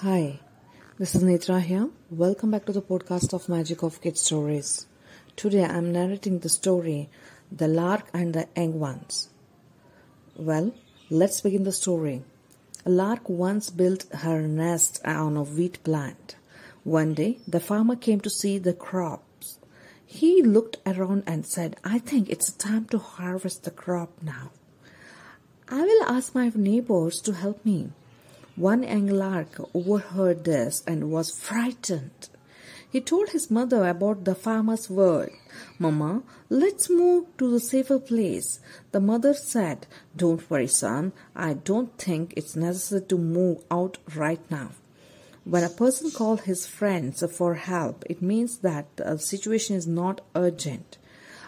Hi, this is Netra here. Welcome back to the podcast of Magic of Kids Stories. Today I am narrating the story The Lark and the Young Ones. Well, let's begin the story. A lark once built her nest on a wheat plant. One day, the farmer came to see the crops. He looked around and said, I think it's time to harvest the crop now. I will ask my neighbors to help me. One young lark overheard this and was frightened. He told his mother about the farmer's word. Mama, let's move to the safer place. The mother said, Don't worry, son. I don't think it's necessary to move out right now. When a person calls his friends for help, it means that the situation is not urgent.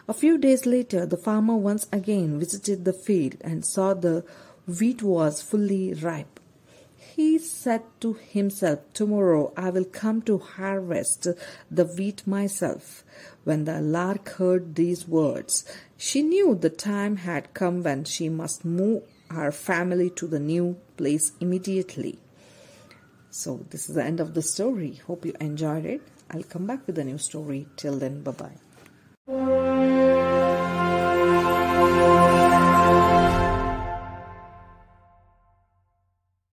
A few days later, the farmer once again visited the field and saw the wheat was fully ripe. He said to himself, Tomorrow I will come to harvest the wheat myself. When the lark heard these words, she knew the time had come when she must move her family to the new place immediately. So, this is the end of the story. Hope you enjoyed it. I'll come back with a new story. Till then, bye bye.